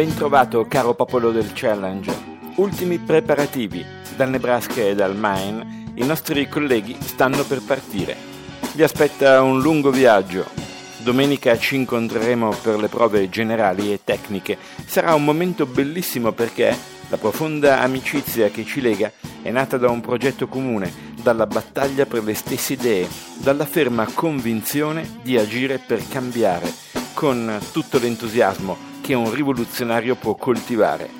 ben trovato caro popolo del Challenge. Ultimi preparativi. Dal Nebraska e dal Maine i nostri colleghi stanno per partire. Vi aspetta un lungo viaggio. Domenica ci incontreremo per le prove generali e tecniche. Sarà un momento bellissimo perché la profonda amicizia che ci lega è nata da un progetto comune, dalla battaglia per le stesse idee, dalla ferma convinzione di agire per cambiare, con tutto l'entusiasmo che un rivoluzionario può coltivare.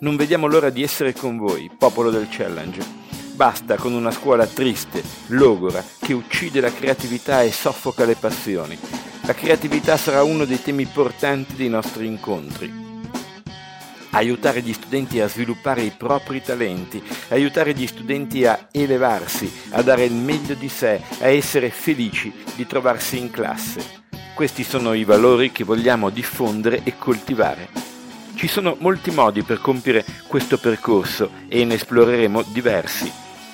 Non vediamo l'ora di essere con voi, popolo del challenge. Basta con una scuola triste, logora, che uccide la creatività e soffoca le passioni. La creatività sarà uno dei temi portanti dei nostri incontri. Aiutare gli studenti a sviluppare i propri talenti, aiutare gli studenti a elevarsi, a dare il meglio di sé, a essere felici di trovarsi in classe. Questi sono i valori che vogliamo diffondere e coltivare. Ci sono molti modi per compiere questo percorso e ne esploreremo diversi.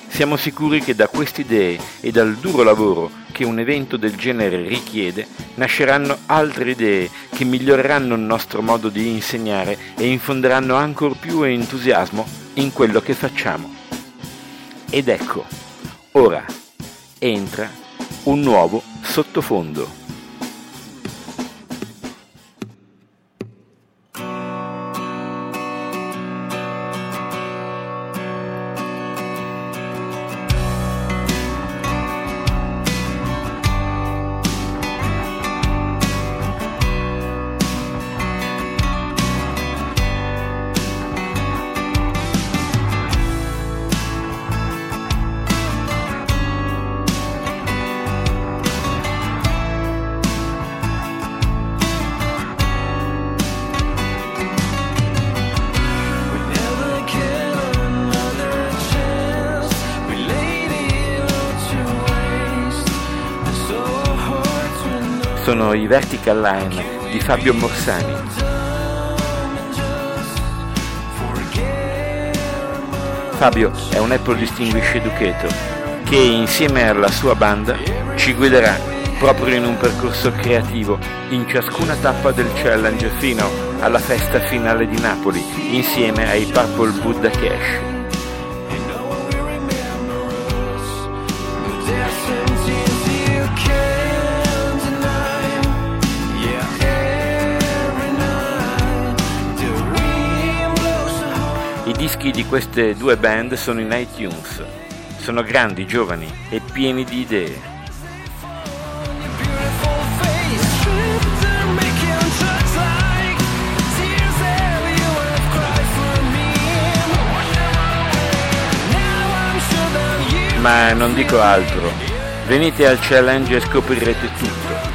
Siamo sicuri che da queste idee e dal duro lavoro che un evento del genere richiede, nasceranno altre idee che miglioreranno il nostro modo di insegnare e infonderanno ancor più entusiasmo in quello che facciamo. Ed ecco, ora entra un nuovo sottofondo. Sono i Vertical Line di Fabio Morsani. Fabio è un Apple Distinguished Educator che insieme alla sua banda ci guiderà proprio in un percorso creativo in ciascuna tappa del challenge fino alla festa finale di Napoli insieme ai Purple Buddha Cash. Dischi di queste due band sono in iTunes. Sono grandi, giovani e pieni di idee. Ma non dico altro. Venite al challenge e scoprirete tutto.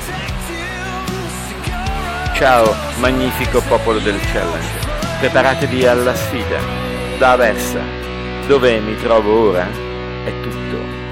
Ciao, magnifico popolo del challenge. Preparatevi alla sfida da Aversa, dove mi trovo ora, è tutto.